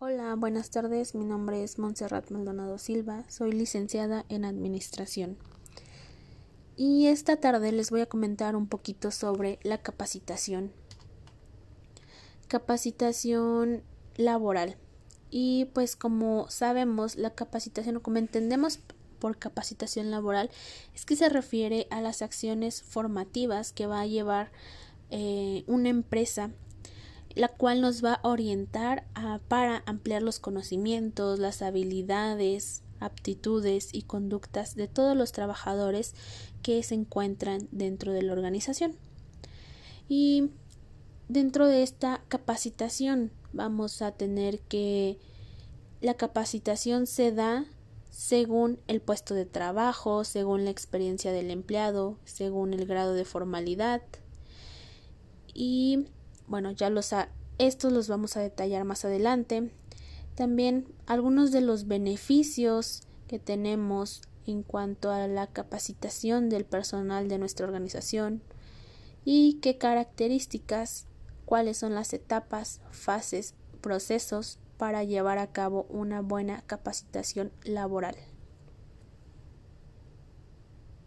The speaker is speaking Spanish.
Hola, buenas tardes. Mi nombre es Montserrat Maldonado Silva. Soy licenciada en Administración. Y esta tarde les voy a comentar un poquito sobre la capacitación. Capacitación laboral. Y pues como sabemos, la capacitación, como entendemos por capacitación laboral, es que se refiere a las acciones formativas que va a llevar eh, una empresa la cual nos va a orientar para ampliar los conocimientos, las habilidades, aptitudes y conductas de todos los trabajadores que se encuentran dentro de la organización. Y dentro de esta capacitación vamos a tener que la capacitación se da según el puesto de trabajo, según la experiencia del empleado, según el grado de formalidad y bueno, ya los estos los vamos a detallar más adelante. También algunos de los beneficios que tenemos en cuanto a la capacitación del personal de nuestra organización y qué características, cuáles son las etapas, fases, procesos para llevar a cabo una buena capacitación laboral.